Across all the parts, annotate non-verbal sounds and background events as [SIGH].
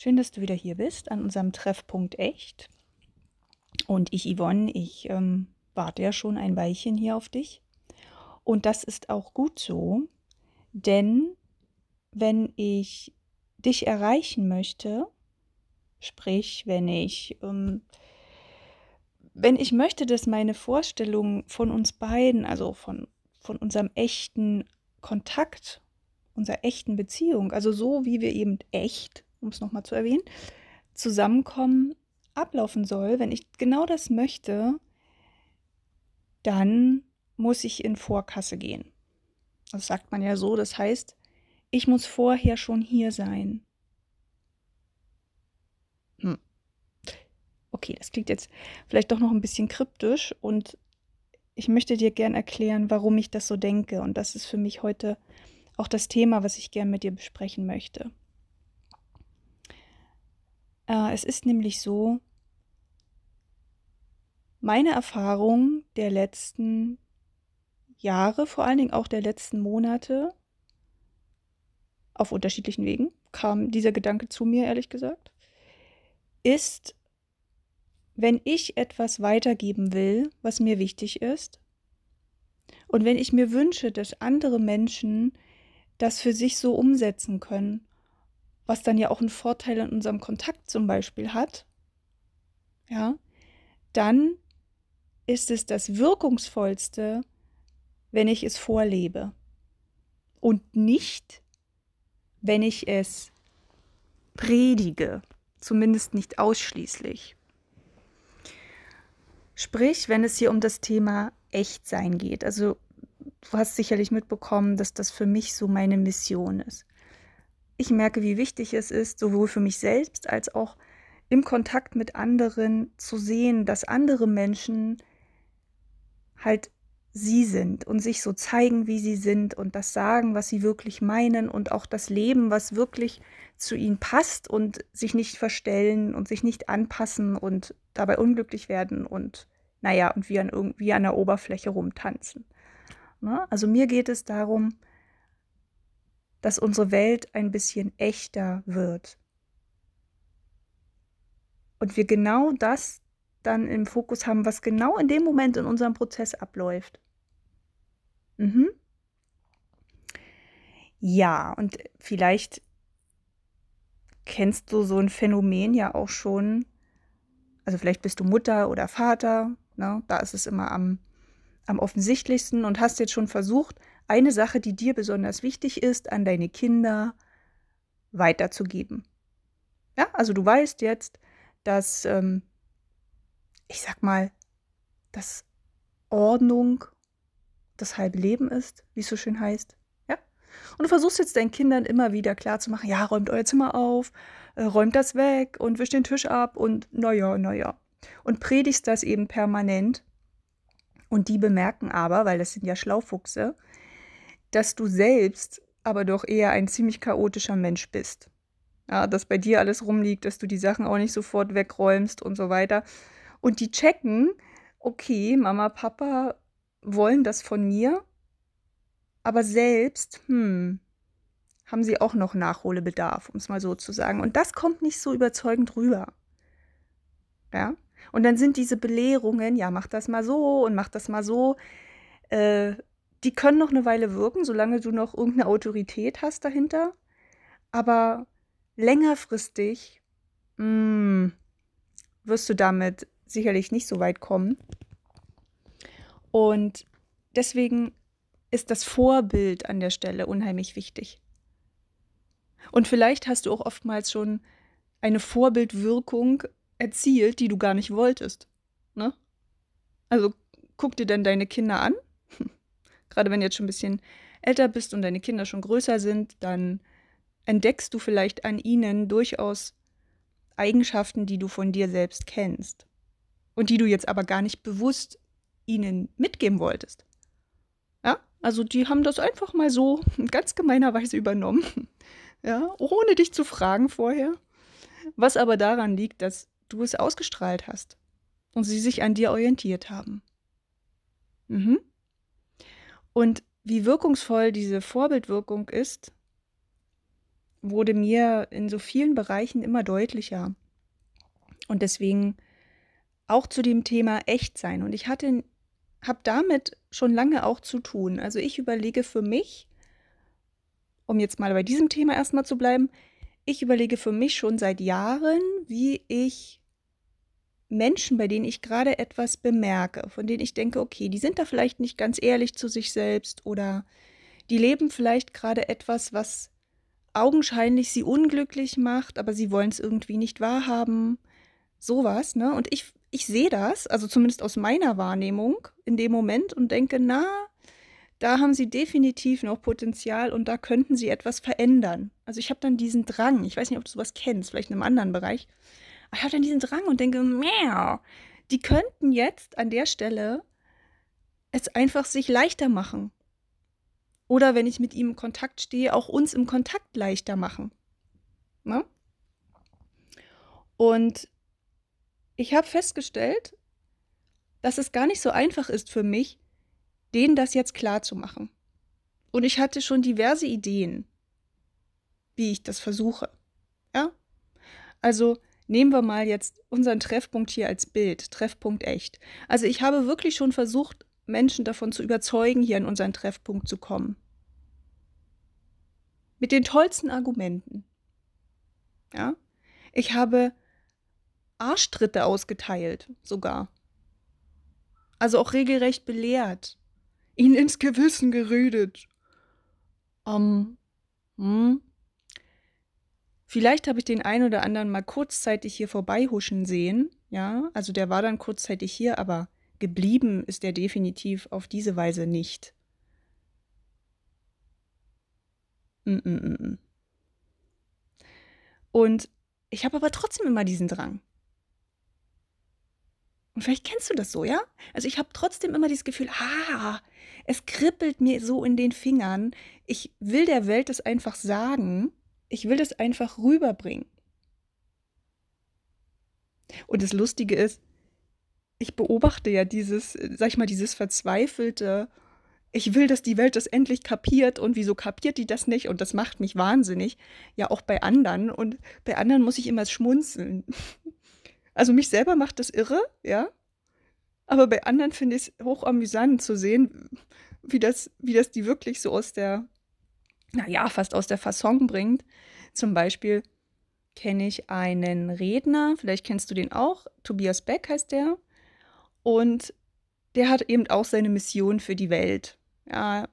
Schön, dass du wieder hier bist an unserem Treffpunkt Echt. Und ich, Yvonne, ich ähm, warte ja schon ein Weilchen hier auf dich. Und das ist auch gut so, denn wenn ich dich erreichen möchte, sprich, wenn ich, ähm, wenn ich möchte, dass meine Vorstellung von uns beiden, also von, von unserem echten Kontakt, unserer echten Beziehung, also so wie wir eben echt, um es nochmal zu erwähnen, zusammenkommen, ablaufen soll, wenn ich genau das möchte, dann muss ich in Vorkasse gehen. Das sagt man ja so, das heißt, ich muss vorher schon hier sein. Hm. Okay, das klingt jetzt vielleicht doch noch ein bisschen kryptisch und ich möchte dir gern erklären, warum ich das so denke. Und das ist für mich heute auch das Thema, was ich gern mit dir besprechen möchte. Äh, es ist nämlich so, meine Erfahrung der letzten Jahre, vor allen Dingen auch der letzten Monate, auf unterschiedlichen Wegen, kam dieser Gedanke zu mir, ehrlich gesagt, ist, wenn ich etwas weitergeben will, was mir wichtig ist, und wenn ich mir wünsche, dass andere Menschen das für sich so umsetzen können, was dann ja auch einen Vorteil in unserem Kontakt zum Beispiel hat, ja, dann ist es das Wirkungsvollste, wenn ich es vorlebe und nicht, wenn ich es predige, zumindest nicht ausschließlich. Sprich, wenn es hier um das Thema Echtsein geht. Also du hast sicherlich mitbekommen, dass das für mich so meine Mission ist. Ich merke, wie wichtig es ist, sowohl für mich selbst als auch im Kontakt mit anderen zu sehen, dass andere Menschen halt sie sind und sich so zeigen, wie sie sind und das sagen, was sie wirklich meinen und auch das Leben, was wirklich zu ihnen passt und sich nicht verstellen und sich nicht anpassen und dabei unglücklich werden und naja, und wie an, irgendwie an der Oberfläche rumtanzen. Ne? Also mir geht es darum, dass unsere Welt ein bisschen echter wird. Und wir genau das dann im Fokus haben, was genau in dem Moment in unserem Prozess abläuft. Mhm. Ja, und vielleicht kennst du so ein Phänomen ja auch schon. Also vielleicht bist du Mutter oder Vater, ne? da ist es immer am, am offensichtlichsten und hast jetzt schon versucht, eine Sache, die dir besonders wichtig ist, an deine Kinder weiterzugeben. Ja, also du weißt jetzt, dass ähm, ich sag mal, dass Ordnung das halbe Leben ist, wie es so schön heißt. Ja? Und du versuchst jetzt deinen Kindern immer wieder klarzumachen, ja, räumt euer Zimmer auf, äh, räumt das weg und wischt den Tisch ab und naja, naja. Und predigst das eben permanent. Und die bemerken aber, weil das sind ja Schlaufuchse, dass du selbst aber doch eher ein ziemlich chaotischer Mensch bist. Ja, dass bei dir alles rumliegt, dass du die Sachen auch nicht sofort wegräumst und so weiter. Und die checken, okay, Mama, Papa wollen das von mir, aber selbst, hm, haben sie auch noch Nachholbedarf, um es mal so zu sagen. Und das kommt nicht so überzeugend rüber. Ja? Und dann sind diese Belehrungen, ja, mach das mal so und mach das mal so, äh, die können noch eine Weile wirken, solange du noch irgendeine Autorität hast dahinter. Aber längerfristig mh, hm, wirst du damit sicherlich nicht so weit kommen. Und deswegen ist das Vorbild an der Stelle unheimlich wichtig. Und vielleicht hast du auch oftmals schon eine Vorbildwirkung erzielt, die du gar nicht wolltest. Ne? Also guck dir dann deine Kinder an. Gerade wenn du jetzt schon ein bisschen älter bist und deine Kinder schon größer sind, dann entdeckst du vielleicht an ihnen durchaus Eigenschaften, die du von dir selbst kennst und die du jetzt aber gar nicht bewusst ihnen mitgeben wolltest. Ja, also die haben das einfach mal so ganz gemeinerweise übernommen. [LAUGHS] Ja, ohne dich zu fragen vorher. Was aber daran liegt, dass du es ausgestrahlt hast und sie sich an dir orientiert haben. Mhm. Und wie wirkungsvoll diese Vorbildwirkung ist, wurde mir in so vielen Bereichen immer deutlicher. Und deswegen auch zu dem Thema Echtsein. Und ich hatte, habe damit schon lange auch zu tun. Also ich überlege für mich, um jetzt mal bei diesem Thema erstmal zu bleiben, ich überlege für mich schon seit Jahren, wie ich Menschen, bei denen ich gerade etwas bemerke, von denen ich denke, okay, die sind da vielleicht nicht ganz ehrlich zu sich selbst oder die leben vielleicht gerade etwas, was augenscheinlich sie unglücklich macht, aber sie wollen es irgendwie nicht wahrhaben. Sowas, ne? Und ich, ich sehe das, also zumindest aus meiner Wahrnehmung in dem Moment und denke, na, da haben sie definitiv noch Potenzial und da könnten sie etwas verändern. Also ich habe dann diesen Drang, ich weiß nicht, ob du sowas kennst, vielleicht in einem anderen Bereich, ich habe dann diesen Drang und denke, Mäh, die könnten jetzt an der Stelle es einfach sich leichter machen. Oder wenn ich mit ihm im Kontakt stehe, auch uns im Kontakt leichter machen. Ne? Und ich habe festgestellt, dass es gar nicht so einfach ist für mich, denen das jetzt klar zu machen. Und ich hatte schon diverse Ideen, wie ich das versuche. Ja? Also Nehmen wir mal jetzt unseren Treffpunkt hier als Bild, Treffpunkt echt. Also ich habe wirklich schon versucht, Menschen davon zu überzeugen, hier an unseren Treffpunkt zu kommen. Mit den tollsten Argumenten. Ja? Ich habe Arschtritte ausgeteilt, sogar. Also auch regelrecht belehrt. Ihnen ins Gewissen geredet. Ähm, hm, Vielleicht habe ich den einen oder anderen mal kurzzeitig hier vorbeihuschen sehen. Ja, also der war dann kurzzeitig hier, aber geblieben ist er definitiv auf diese Weise nicht. Mm -mm -mm. Und ich habe aber trotzdem immer diesen Drang. Und vielleicht kennst du das so, ja? Also ich habe trotzdem immer dieses Gefühl, ah, es kribbelt mir so in den Fingern. Ich will der Welt es einfach sagen ich will das einfach rüberbringen. Und das Lustige ist, ich beobachte ja dieses, sag ich mal, dieses verzweifelte, ich will, dass die Welt das endlich kapiert und wieso kapiert die das nicht und das macht mich wahnsinnig. Ja, auch bei anderen und bei anderen muss ich immer schmunzeln. [LAUGHS] Also mich selber macht das irre, ja. Aber bei anderen finde ich es hochamüsant zu sehen, wie das, wie das die wirklich so aus der, naja, fast aus der Fasson bringt. Zum Beispiel kenne ich einen Redner, vielleicht kennst du den auch, Tobias Beck heißt der. Und der hat eben auch seine Mission für die Welt. Ja,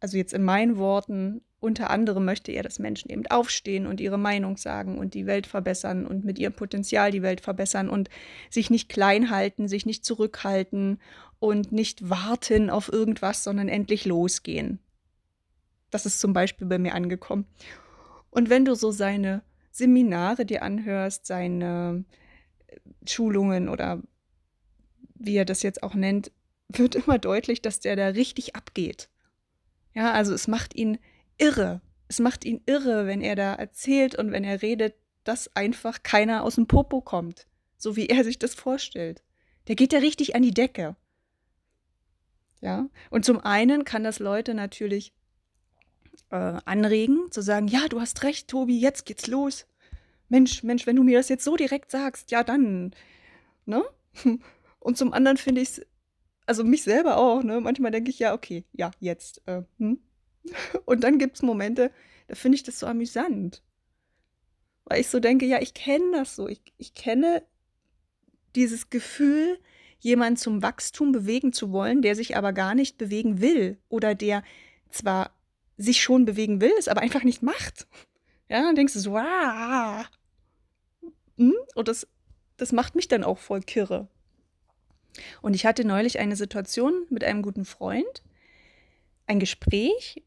also jetzt in meinen Worten, unter anderem möchte er, dass Menschen eben aufstehen und ihre Meinung sagen und die Welt verbessern und mit ihrem Potenzial die Welt verbessern und sich nicht klein halten, sich nicht zurückhalten und nicht warten auf irgendwas, sondern endlich losgehen. Das ist zum Beispiel bei mir angekommen. Und wenn du so seine Seminare dir anhörst, seine äh, Schulungen oder wie er das jetzt auch nennt, wird [LAUGHS] immer deutlich, dass der da richtig abgeht. Ja, also es macht ihn irre. Es macht ihn irre, wenn er da erzählt und wenn er redet, dass einfach keiner aus dem Popo kommt, so wie er sich das vorstellt. Der geht ja richtig an die Decke. Ja, und zum einen kann das Leute natürlich äh, anregen, zu sagen, ja, du hast recht, Tobi, jetzt geht's los. Mensch, Mensch, wenn du mir das jetzt so direkt sagst, ja, dann, ne? [LAUGHS] Und zum anderen finde ich es, also mich selber auch, ne? Manchmal denke ich, ja, okay, ja, jetzt. Äh, hm? [LAUGHS] Und dann gibt es Momente, da finde ich das so amüsant. Weil ich so denke, ja, ich kenne das so. Ich, ich kenne dieses Gefühl, jemanden zum Wachstum bewegen zu wollen, der sich aber gar nicht bewegen will oder der zwar sich schon bewegen will, es aber einfach nicht macht. Ja, dann denkst du so, ah. Und das, das macht mich dann auch voll kirre. Und ich hatte neulich eine Situation mit einem guten Freund, ein Gespräch.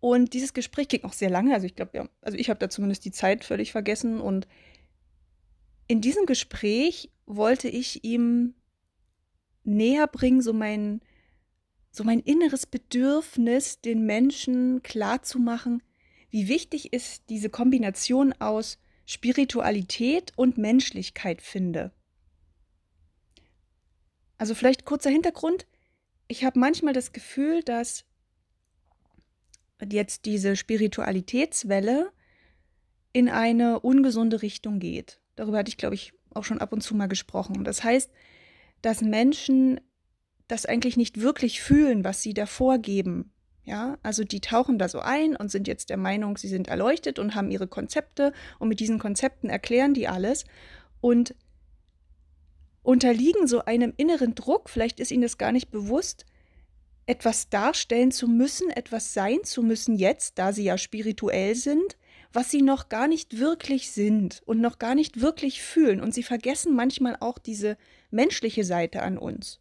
Und dieses Gespräch ging auch sehr lange. Also ich glaube, ja, also ich habe da zumindest die Zeit völlig vergessen. Und in diesem Gespräch wollte ich ihm näher bringen, so mein, so mein inneres Bedürfnis, den Menschen klarzumachen, wie wichtig ist diese Kombination aus Spiritualität und Menschlichkeit finde. Also vielleicht kurzer Hintergrund. Ich habe manchmal das Gefühl, dass jetzt diese Spiritualitätswelle in eine ungesunde Richtung geht. Darüber hatte ich, glaube ich, auch schon ab und zu mal gesprochen. Das heißt, dass Menschen das eigentlich nicht wirklich fühlen, was sie da vorgeben. Ja, also die tauchen da so ein und sind jetzt der Meinung, sie sind erleuchtet und haben ihre Konzepte und mit diesen Konzepten erklären die alles und unterliegen so einem inneren Druck, vielleicht ist ihnen das gar nicht bewusst, etwas darstellen zu müssen, etwas sein zu müssen jetzt, da sie ja spirituell sind, was sie noch gar nicht wirklich sind und noch gar nicht wirklich fühlen. Und sie vergessen manchmal auch diese menschliche Seite an uns.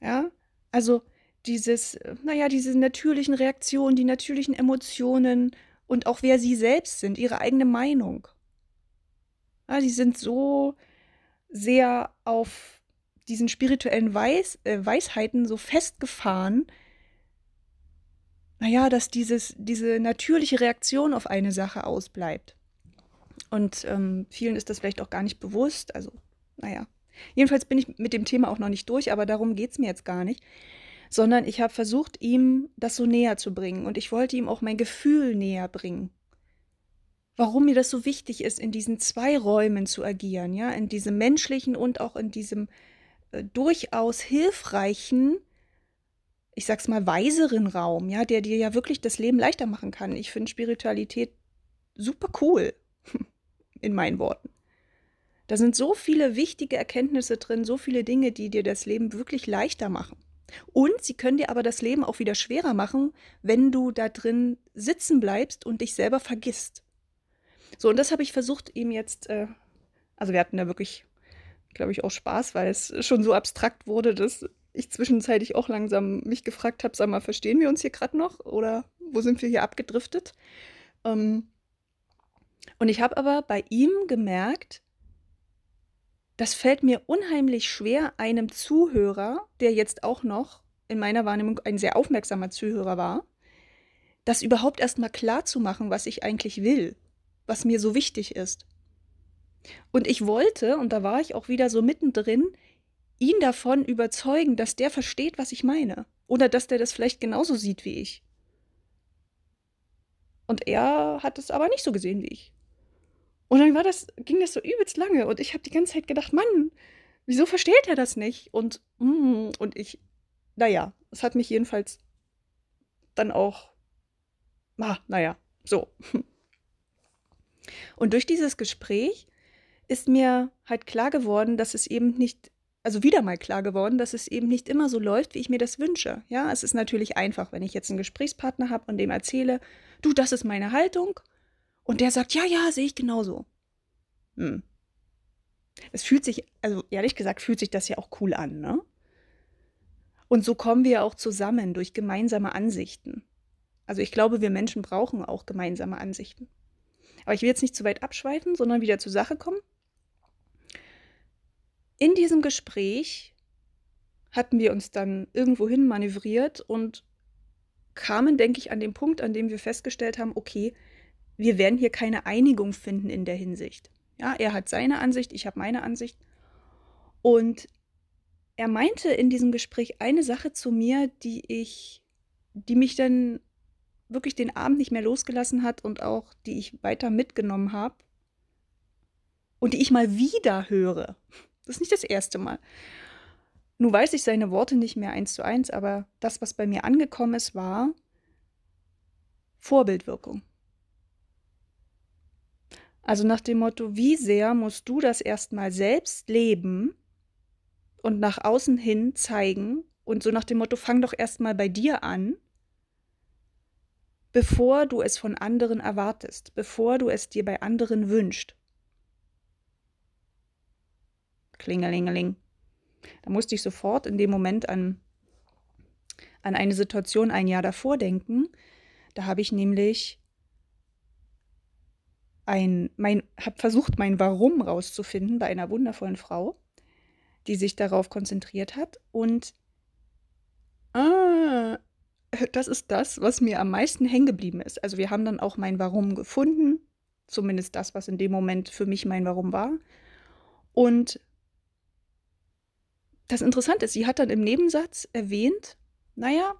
Ja, also dieses, naja, diese natürlichen Reaktionen, die natürlichen Emotionen und auch wer sie selbst sind, ihre eigene Meinung. Ja, die sind so sehr auf diesen spirituellen Weis, äh, Weisheiten so festgefahren, naja, dass dieses, diese natürliche Reaktion auf eine Sache ausbleibt. Und ähm, vielen ist das vielleicht auch gar nicht bewusst. Also, naja. Jedenfalls bin ich mit dem Thema auch noch nicht durch, aber darum geht es mir jetzt gar nicht. Sondern ich habe versucht, ihm das so näher zu bringen. Und ich wollte ihm auch mein Gefühl näher bringen. Warum mir das so wichtig ist, in diesen zwei Räumen zu agieren, ja, in diesem menschlichen und auch in diesem äh, durchaus hilfreichen ich sag's mal, weiseren Raum, ja, der dir ja wirklich das Leben leichter machen kann. Ich finde Spiritualität super cool, [LAUGHS] in meinen Worten. Da sind so viele wichtige Erkenntnisse drin, so viele Dinge, die dir das Leben wirklich leichter machen. Und sie können dir aber das Leben auch wieder schwerer machen, wenn du da drin sitzen bleibst und dich selber vergisst. So, und das habe ich versucht, ihm jetzt, äh, also wir hatten da wirklich, glaube ich, auch Spaß, weil es schon so abstrakt wurde, dass ich zwischenzeitlich auch langsam mich gefragt habe, sag mal, verstehen wir uns hier gerade noch oder wo sind wir hier abgedriftet? Ähm, und ich habe aber bei ihm gemerkt, das fällt mir unheimlich schwer, einem Zuhörer, der jetzt auch noch in meiner Wahrnehmung ein sehr aufmerksamer Zuhörer war, das überhaupt erstmal klar zu machen, was ich eigentlich will, was mir so wichtig ist. Und ich wollte, und da war ich auch wieder so mittendrin, ihn davon überzeugen, dass der versteht, was ich meine. Oder dass der das vielleicht genauso sieht wie ich. Und er hat es aber nicht so gesehen wie ich. Und dann war das, ging das so übelst lange und ich habe die ganze Zeit gedacht, Mann, wieso versteht er das nicht? Und, mm, und ich, naja, es hat mich jedenfalls dann auch, ah, naja, so. [LAUGHS] Und durch dieses Gespräch ist mir halt klar geworden, dass es eben nicht also wieder mal klar geworden, dass es eben nicht immer so läuft, wie ich mir das wünsche. Ja, es ist natürlich einfach, wenn ich jetzt einen Gesprächspartner habe und dem erzähle, du, das ist meine Haltung, und der sagt, ja, ja, sehe ich genauso. Hm. Es fühlt sich, also ehrlich gesagt, fühlt sich das ja auch cool an, ne? Und so kommen wir auch zusammen durch gemeinsame Ansichten. Also ich glaube, wir Menschen brauchen auch gemeinsame Ansichten. Aber ich will jetzt nicht zu weit abschweifen, sondern wieder zur Sache kommen. In diesem Gespräch hatten wir uns dann irgendwohin manövriert und kamen, denke ich, an den Punkt, an dem wir festgestellt haben, okay, wir werden hier keine Einigung finden in der Hinsicht. Ja, er hat seine Ansicht, ich habe meine Ansicht. Und er meinte in diesem Gespräch eine Sache zu mir, die ich, die mich dann wirklich den Abend nicht mehr losgelassen hat und auch die ich weiter mitgenommen habe und die ich mal wieder höre. Das ist nicht das erste Mal. Nun weiß ich seine Worte nicht mehr eins zu eins, aber das, was bei mir angekommen ist, war Vorbildwirkung. Also nach dem Motto, wie sehr musst du das erstmal selbst leben und nach außen hin zeigen und so nach dem Motto, fang doch erstmal bei dir an, bevor du es von anderen erwartest, bevor du es dir bei anderen wünschst. Klingelingeling. Da musste ich sofort in dem Moment an, an eine Situation ein Jahr davor denken. Da habe ich nämlich ein, mein, habe versucht, mein Warum rauszufinden bei einer wundervollen Frau, die sich darauf konzentriert hat. Und ah, das ist das, was mir am meisten hängen geblieben ist. Also wir haben dann auch mein Warum gefunden, zumindest das, was in dem Moment für mich mein Warum war. Und das Interessante ist, sie hat dann im Nebensatz erwähnt, naja,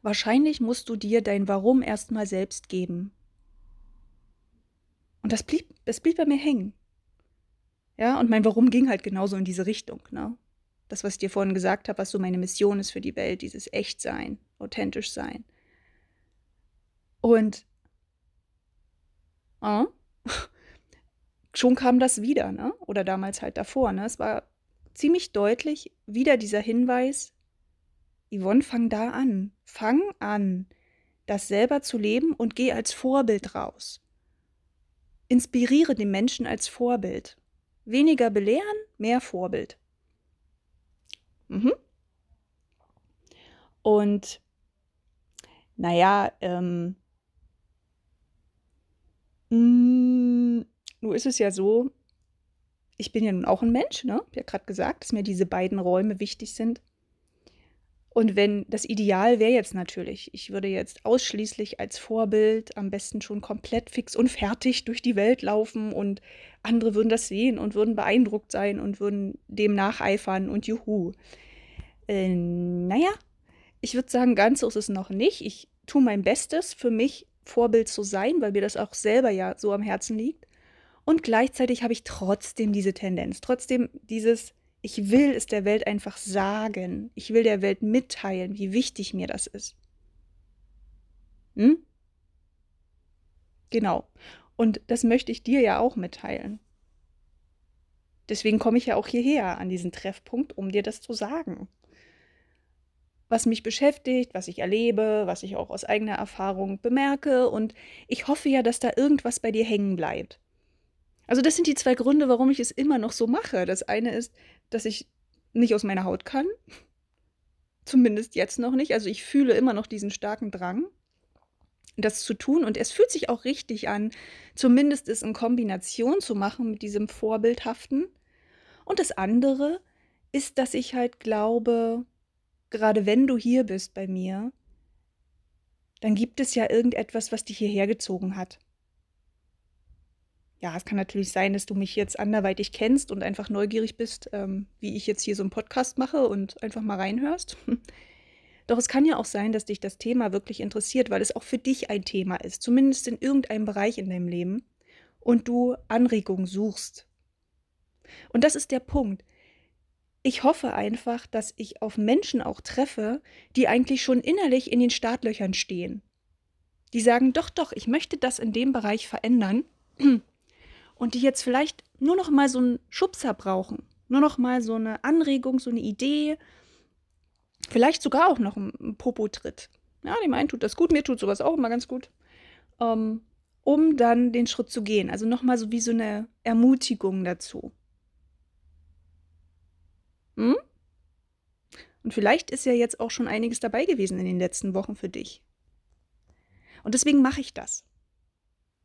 wahrscheinlich musst du dir dein Warum erstmal selbst geben. Und das blieb, das blieb bei mir hängen. Ja, und mein Warum ging halt genauso in diese Richtung. Ne? Das, was ich dir vorhin gesagt habe, was so meine Mission ist für die Welt, dieses Echtsein, authentisch sein. Und oh, [LAUGHS] schon kam das wieder, ne? Oder damals halt davor, ne? Es war ziemlich deutlich wieder dieser Hinweis, Yvonne, fang da an. Fang an, das selber zu leben und geh als Vorbild raus. Inspiriere den Menschen als Vorbild. Weniger belehren, mehr Vorbild. Mhm. Und naja, ähm, mh, mm, ist es ja so, ich bin ja nun auch ein Mensch, ne? Ich habe ja gerade gesagt, dass mir diese beiden Räume wichtig sind. Und wenn das Ideal wäre jetzt natürlich, ich würde jetzt ausschließlich als Vorbild am besten schon komplett fix und fertig durch die Welt laufen und andere würden das sehen und würden beeindruckt sein und würden dem nacheifern und juhu. Äh, naja, ich würde sagen, ganz so ist es noch nicht. Ich tue mein Bestes, für mich Vorbild zu sein, weil mir das auch selber ja so am Herzen liegt. Und gleichzeitig habe ich trotzdem diese Tendenz, trotzdem dieses ich will es der Welt einfach sagen. Ich will der Welt mitteilen, wie wichtig mir das ist. Hm? Genau. Und das möchte ich dir ja auch mitteilen. Deswegen komme ich ja auch hierher an diesen Treffpunkt, um dir das zu sagen. Was mich beschäftigt, was ich erlebe, was ich auch aus eigener Erfahrung bemerke. Und ich hoffe ja, dass da irgendwas bei dir hängen bleibt. Also das sind die zwei Gründe, warum ich es immer noch so mache. Das eine ist, dass ich nicht aus meiner Haut kann. Zumindest jetzt noch nicht. Also ich fühle immer noch diesen starken Drang, das zu tun. Und es fühlt sich auch richtig an, zumindest es in Kombination zu machen mit diesem Vorbildhaften. Und das andere ist, dass ich halt glaube, gerade wenn du hier bist bei mir, dann gibt es ja irgendetwas, was dich hierher gezogen hat ja, es kann natürlich sein, dass du mich jetzt anderweitig kennst und einfach neugierig bist, ähm, wie ich jetzt hier so einen Podcast mache und einfach mal reinhörst. [LAUGHS] Doch es kann ja auch sein, dass dich das Thema wirklich interessiert, weil es auch für dich ein Thema ist, zumindest in irgendeinem Bereich in deinem Leben und du Anregungen suchst. Und das ist der Punkt. Ich hoffe einfach, dass ich auf Menschen auch treffe, die eigentlich schon innerlich in den Startlöchern stehen. Die sagen, doch, doch, ich möchte das in dem Bereich verändern und die jetzt vielleicht nur noch mal so einen Schubser brauchen, nur noch mal so eine Anregung, so eine Idee, vielleicht sogar auch noch ein Popo-Tritt. Ja, dem einen tut das gut, mir tut sowas auch immer ganz gut, ähm, um dann den Schritt zu gehen. Also noch mal so wie so eine Ermutigung dazu. Hm? Und vielleicht ist ja jetzt auch schon einiges dabei gewesen in den letzten Wochen für dich. Und deswegen mache ich das.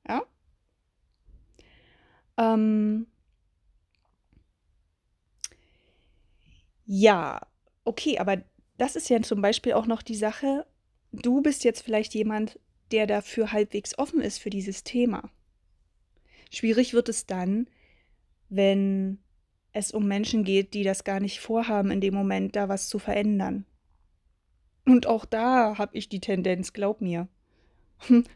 Ja? Ähm, ja, okay, aber das ist ja zum Beispiel auch noch die Sache, du bist jetzt vielleicht jemand, der dafür halbwegs offen ist für dieses Thema. Schwierig wird es dann, wenn es um Menschen geht, die das gar nicht vorhaben, in dem Moment da was zu verändern. Und auch da habe ich die Tendenz, glaub mir.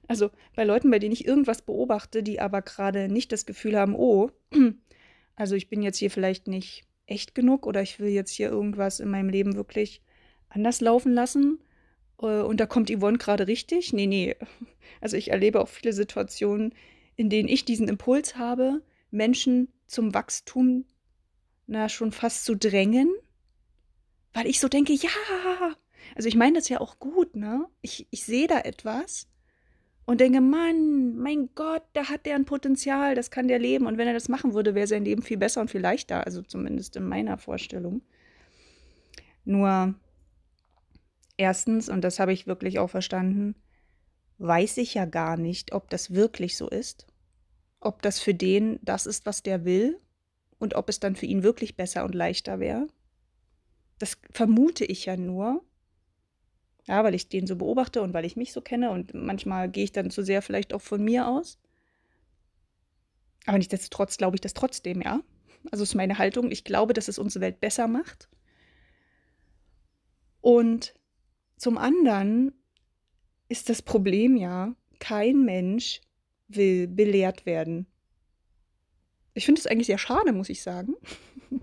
Also bei Leuten, bei denen ich irgendwas beobachte, die aber gerade nicht das Gefühl haben, oh, [CLEARS THROAT] also ich bin jetzt hier vielleicht nicht echt genug oder ich will jetzt hier irgendwas in meinem Leben wirklich anders laufen lassen. Äh, und da kommt Yvonne gerade richtig. Nee, nee. [LAUGHS] Also ich erlebe auch viele Situationen, in denen ich diesen Impuls habe, Menschen zum Wachstum na schon fast zu drängen, weil ich so denke, ja, also ich meine das ja auch gut, ne? Ich, ich sehe da etwas und denke, Mann, mein Gott, da hat der ein Potenzial, das kann der leben. Und wenn er das machen würde, wäre sein Leben viel besser und viel leichter, also zumindest in meiner Vorstellung. Nur erstens, und das habe ich wirklich auch verstanden, weiß ich ja gar nicht, ob das wirklich so ist, ob das für den das ist, was der will und ob es dann für ihn wirklich besser und leichter wäre. Das vermute ich ja nur, ja, weil ich den so beobachte und weil ich mich so kenne und manchmal gehe ich dann zu sehr vielleicht auch von mir aus. Aber nichtsdestotrotz glaube ich das trotzdem, ja. Also ist meine Haltung. Ich glaube, dass es unsere Welt besser macht. Und zum anderen ist das Problem ja, kein Mensch will belehrt werden. Ich finde es eigentlich sehr schade, muss ich sagen. [LAUGHS]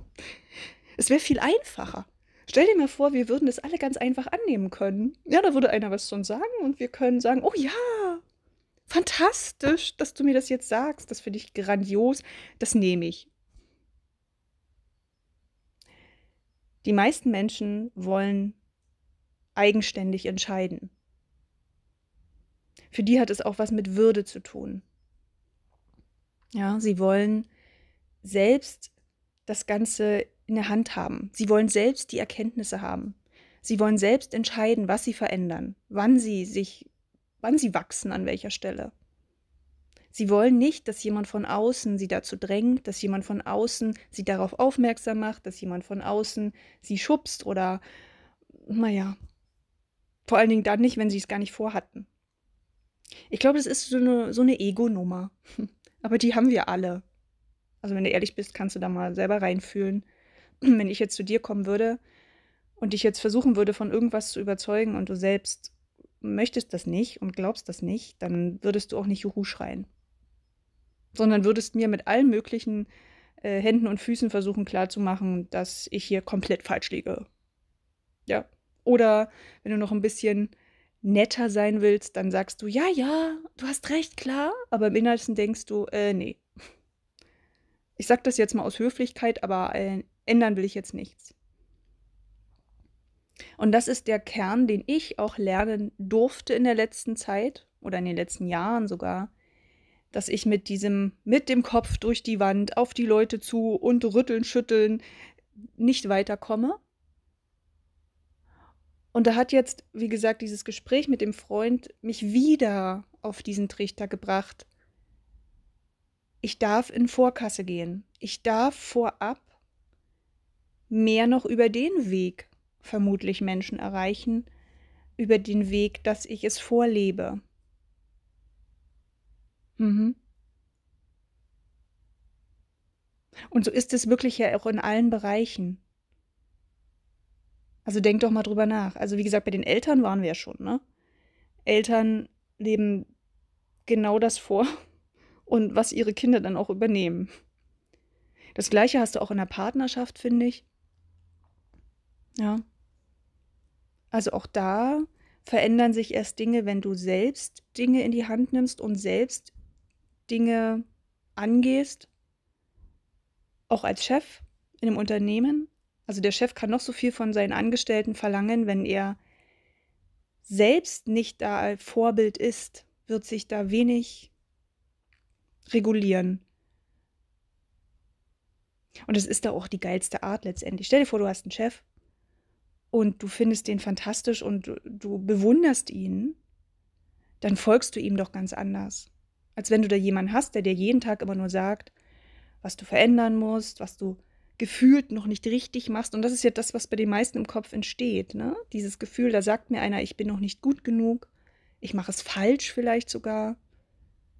es wäre viel einfacher. Stell dir mal vor, wir würden das alle ganz einfach annehmen können. Ja, da würde einer was uns sagen und wir können sagen, oh ja, fantastisch, dass du mir das jetzt sagst. Das finde ich grandios. Das nehme ich. Die meisten Menschen wollen eigenständig entscheiden. Für die hat es auch was mit Würde zu tun. Ja, sie wollen selbst das Ganze in der Hand haben. Sie wollen selbst die Erkenntnisse haben. Sie wollen selbst entscheiden, was sie verändern, wann sie sich, wann sie wachsen, an welcher Stelle. Sie wollen nicht, dass jemand von außen sie dazu drängt, dass jemand von außen sie darauf aufmerksam macht, dass jemand von außen sie schubst oder, naja, vor allen Dingen dann nicht, wenn sie es gar nicht vorhatten. Ich glaube, das ist so eine, so eine Ego-Nummer. [LAUGHS] Aber die haben wir alle. Also wenn du ehrlich bist, kannst du da mal selber reinfühlen. [CLEARS THROAT] Wenn ich jetzt zu dir kommen würde und dich jetzt versuchen würde, von irgendwas zu überzeugen und du selbst möchtest das nicht und glaubst das nicht, dann würdest du auch nicht Juhu schreien. Sondern würdest mir mit allen möglichen äh, Händen und Füßen versuchen klarzumachen, dass ich hier komplett falsch liege. Ja. Oder wenn du noch ein bisschen netter sein willst, dann sagst du, ja, ja, du hast recht, klar, aber im Innersten denkst du, äh, nee. Ich sag das jetzt mal aus Höflichkeit, aber äh, ändern will ich jetzt nichts. Und das ist der Kern, den ich auch lernen durfte in der letzten Zeit oder in den letzten Jahren sogar, dass ich mit diesem, mit dem Kopf durch die Wand auf die Leute zu und rütteln, schütteln nicht weiterkomme, und da hat jetzt, wie gesagt, dieses Gespräch mit dem Freund mich wieder auf diesen Trichter gebracht. Ich darf in Vorkasse gehen. Ich darf vorab mehr noch über den Weg vermutlich Menschen erreichen, über den Weg, dass ich es vorlebe. Mhm. Und so ist es wirklich ja auch in allen Bereichen. Also denk doch mal drüber nach. Also wie gesagt, bei den Eltern waren wir ja schon, ne? Eltern leben genau das vor [LAUGHS] und was ihre Kinder dann auch übernehmen. Das gleiche hast du auch in der Partnerschaft, finde ich. Ja. Also auch da verändern sich erst Dinge, wenn du selbst Dinge in die Hand nimmst und selbst Dinge angehst. Auch als Chef in einem Unternehmen. Also der Chef kann noch so viel von seinen Angestellten verlangen, wenn er selbst nicht da Vorbild ist, wird sich da wenig regulieren. Und es ist da auch die geilste Art letztendlich. Stell dir vor, du hast einen Chef und du findest den fantastisch und du, bewunderst ihn, dann folgst du ihm doch ganz anders. Als wenn du da jemanden hast, der dir jeden Tag immer nur sagt, was du verändern musst, was du gefühlt noch nicht richtig machst. Und das ist ja das, was bei den meisten im Kopf entsteht. Ne? Dieses Gefühl, da sagt mir einer, ich bin noch nicht gut genug, ich mache es falsch vielleicht sogar.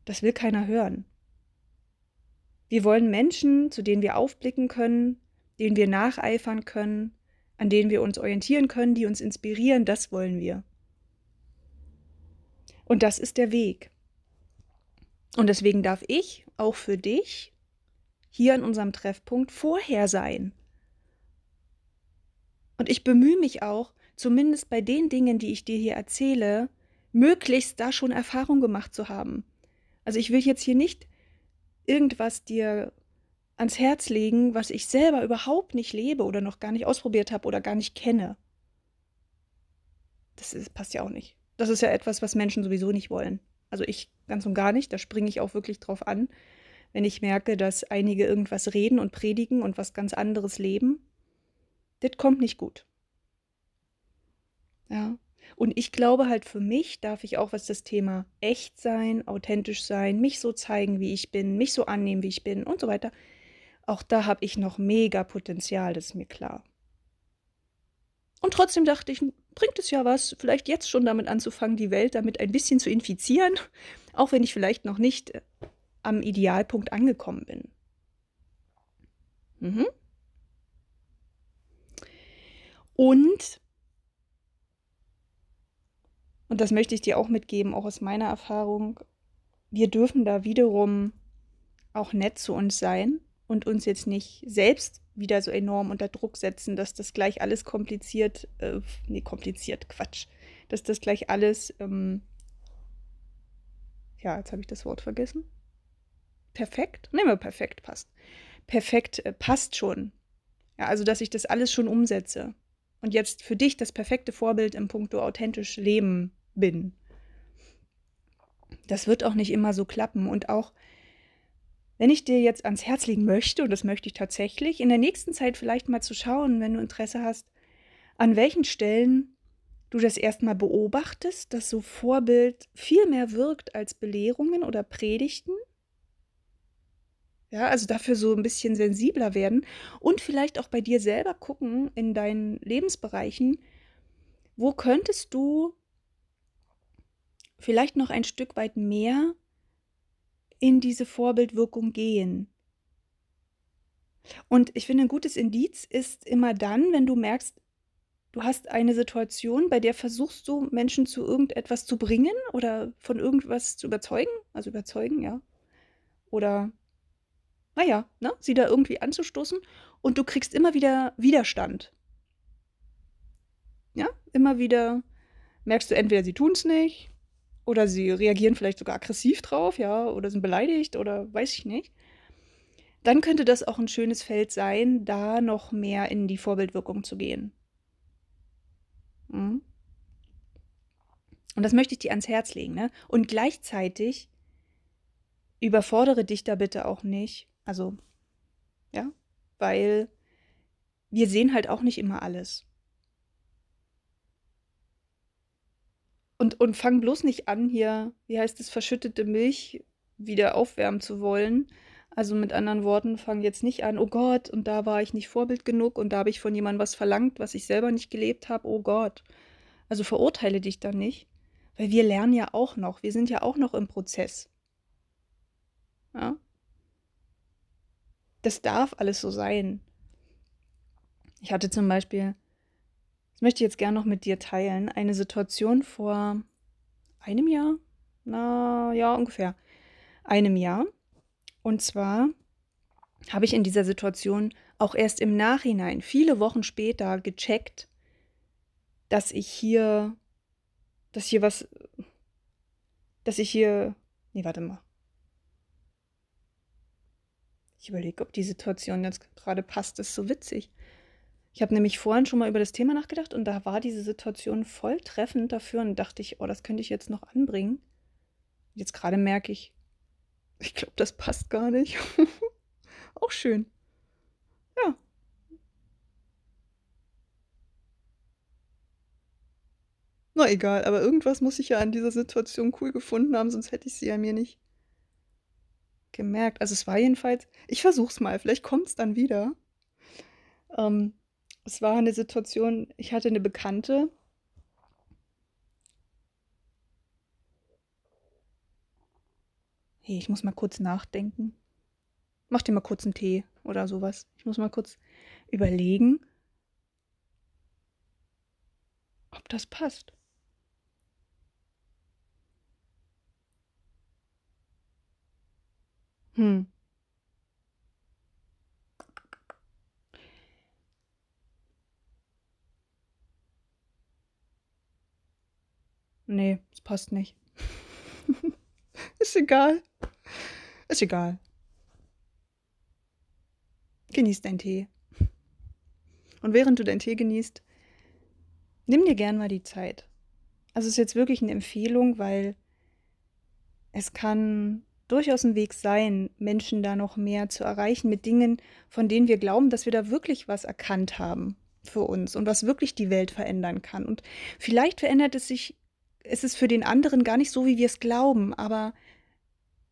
Das will keiner hören. Wir wollen Menschen, zu denen wir aufblicken können, denen wir nacheifern können, an denen wir uns orientieren können, die uns inspirieren, das wollen wir. Und das ist der Weg. Und deswegen darf ich auch für dich hier an unserem Treffpunkt vorher sein. Und ich bemühe mich auch, zumindest bei den Dingen, die ich dir hier erzähle, möglichst da schon Erfahrung gemacht zu haben. Also ich will jetzt hier nicht irgendwas dir ans Herz legen, was ich selber überhaupt nicht lebe oder noch gar nicht ausprobiert habe oder gar nicht kenne. Das ist, passt ja auch nicht. Das ist ja etwas, was Menschen sowieso nicht wollen. Also ich ganz und gar nicht, da springe ich auch wirklich drauf an, wenn ich merke, dass einige irgendwas reden und predigen und was ganz anderes leben. Das kommt nicht gut. Ja. Und ich glaube halt für mich darf ich auch, was das Thema echt sein, authentisch sein, mich so zeigen, wie ich bin, mich so annehmen, wie ich bin und so weiter. Auch da habe ich noch mega Potenzial, das ist mir klar. Und trotzdem dachte ich, bringt es ja was, vielleicht jetzt schon damit anzufangen, die Welt damit ein bisschen zu infizieren, [LAUGHS] auch wenn ich vielleicht noch nicht am Idealpunkt angekommen bin. Mhm. Und, und das möchte ich dir auch mitgeben, auch aus meiner Erfahrung, wir dürfen da wiederum auch nett zu uns sein. Und uns jetzt nicht selbst wieder so enorm unter Druck setzen, dass das gleich alles kompliziert, äh, nee, kompliziert, Quatsch, dass das gleich alles, ähm, ja, jetzt habe ich das Wort vergessen. Perfekt? Nehmen wir perfekt passt. Perfekt äh, passt schon. Ja, also, dass ich das alles schon umsetze und jetzt für dich das perfekte Vorbild im Punkto authentisch leben bin. Das wird auch nicht immer so klappen und auch wenn ich dir jetzt ans Herz legen möchte, und das möchte ich tatsächlich, in der nächsten Zeit vielleicht mal zu schauen, wenn du Interesse hast, an welchen Stellen du das erstmal beobachtest, dass so Vorbild viel mehr wirkt als Belehrungen oder Predigten. Ja, also dafür so ein bisschen sensibler werden und vielleicht auch bei dir selber gucken in deinen Lebensbereichen, wo könntest du vielleicht noch ein Stück weit mehr in diese Vorbildwirkung gehen. Und ich finde, ein gutes Indiz ist immer dann, wenn du merkst, du hast eine Situation, bei der versuchst du, Menschen zu irgendetwas zu bringen oder von irgendwas zu überzeugen, also überzeugen, ja. Oder, naja, ne, sie da irgendwie anzustoßen und du kriegst immer wieder Widerstand. Ja, immer wieder merkst du entweder, sie tun es nicht oder sie reagieren vielleicht sogar aggressiv drauf, ja, oder sind beleidigt oder weiß ich nicht. Dann könnte das auch ein schönes Feld sein, da noch mehr in die Vorbildwirkung zu gehen. Mhm. Und das möchte ich dir ans Herz legen, ne? Und gleichzeitig überfordere dich da bitte auch nicht. Also, ja, weil wir sehen halt auch nicht immer alles. Und, und fang bloß nicht an, hier, wie heißt es, verschüttete Milch wieder aufwärmen zu wollen. Also mit anderen Worten, fang jetzt nicht an, oh Gott, und da war ich nicht Vorbild genug und da habe ich von jemandem was verlangt, was ich selber nicht gelebt habe, oh Gott. Also verurteile dich dann nicht, weil wir lernen ja auch noch, wir sind ja auch noch im Prozess. Ja? Das darf alles so sein. Ich hatte zum Beispiel das möchte ich jetzt gerne noch mit dir teilen. Eine Situation vor einem Jahr, na ja, ungefähr einem Jahr. Und zwar habe ich in dieser Situation auch erst im Nachhinein, viele Wochen später, gecheckt, dass ich hier, dass hier was, dass ich hier, nee, warte mal. Ich überlege, ob die Situation jetzt gerade passt, das ist so witzig. Ich habe nämlich vorhin schon mal über das Thema nachgedacht und da war diese Situation voll treffend dafür und dachte ich, oh, das könnte ich jetzt noch anbringen. Jetzt gerade merke ich, ich glaube, das passt gar nicht. [LAUGHS] Auch schön. Ja. Na egal, aber irgendwas muss ich ja an dieser Situation cool gefunden haben, sonst hätte ich sie ja mir nicht gemerkt. Also es war jedenfalls, ich versuch's mal, vielleicht kommt es dann wieder. Ähm, es war eine Situation, ich hatte eine Bekannte. Hey, ich muss mal kurz nachdenken. Mach dir mal kurz einen Tee oder sowas. Ich muss mal kurz überlegen, ob das passt. Hm. Nee, es passt nicht. [LAUGHS] Ist egal. Ist egal. Genieß deinen Tee. Und während du deinen Tee genießt, nimm dir gern mal die Zeit. Also es ist jetzt wirklich eine Empfehlung, weil es kann durchaus ein Weg sein, Menschen da noch mehr zu erreichen mit Dingen, von denen wir glauben, dass wir da wirklich was erkannt haben für uns und was wirklich die Welt verändern kann. Und vielleicht verändert es sich es ist für den anderen gar nicht so, wie wir es glauben, aber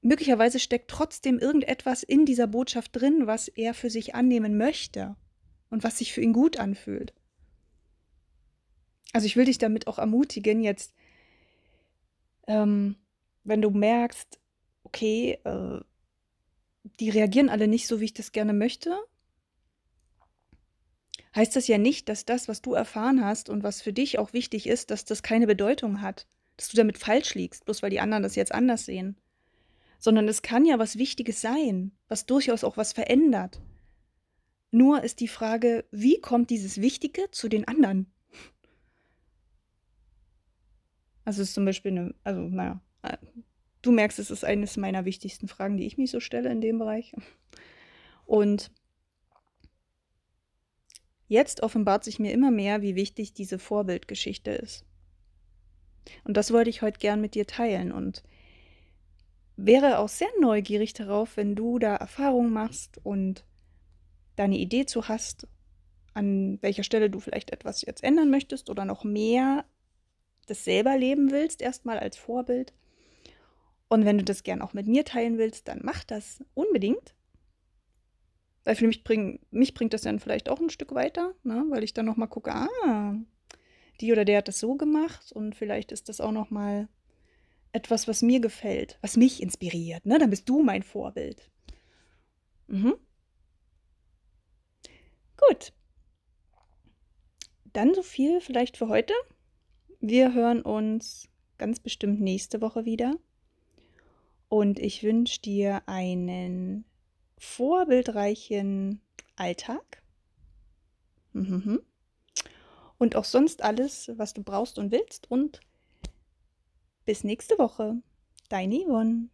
möglicherweise steckt trotzdem irgendetwas in dieser Botschaft drin, was er für sich annehmen möchte und was sich für ihn gut anfühlt. Also ich will dich damit auch ermutigen, jetzt, ähm, wenn du merkst, okay, äh, die reagieren alle nicht so, wie ich das gerne möchte, heißt das ja nicht, dass das, was du erfahren hast und was für dich auch wichtig ist, dass das keine Bedeutung hat, dass du damit falsch liegst, bloß weil die anderen das jetzt anders sehen. sondern es kann ja was Wichtiges sein, was durchaus auch was verändert. Nur ist die Frage, wie kommt dieses Wichtige zu den anderen? [LAUGHS] Also es ist zum Beispiel eine, also naja, du merkst, es ist eines meiner wichtigsten Fragen, die ich mich so stelle in dem Bereich. Und jetzt offenbart sich mir immer mehr, wie wichtig diese Vorbildgeschichte ist. Und das wollte ich heute gern mit dir teilen und wäre auch sehr neugierig darauf, wenn du da Erfahrungen machst und deine Idee zu hast, an welcher Stelle du vielleicht etwas jetzt ändern möchtest oder noch mehr das selber leben willst, erstmal als Vorbild. Und wenn du das gern auch mit mir teilen willst, dann mach das unbedingt. Weil für mich, bring, mich bringt das dann vielleicht auch ein Stück weiter, ne? weil ich dann nochmal gucke, ah, die oder der hat das so gemacht und vielleicht ist das auch nochmal etwas, was mir gefällt, was mich inspiriert. Ne? Dann bist du mein Vorbild. Mhm. Gut. Dann so viel vielleicht für heute. Wir hören uns ganz bestimmt nächste Woche wieder. Und ich wünsche dir einen vorbildreichen Alltag. Mhm. Und auch sonst alles, was du brauchst und willst. Und bis nächste Woche. Deine Yvonne.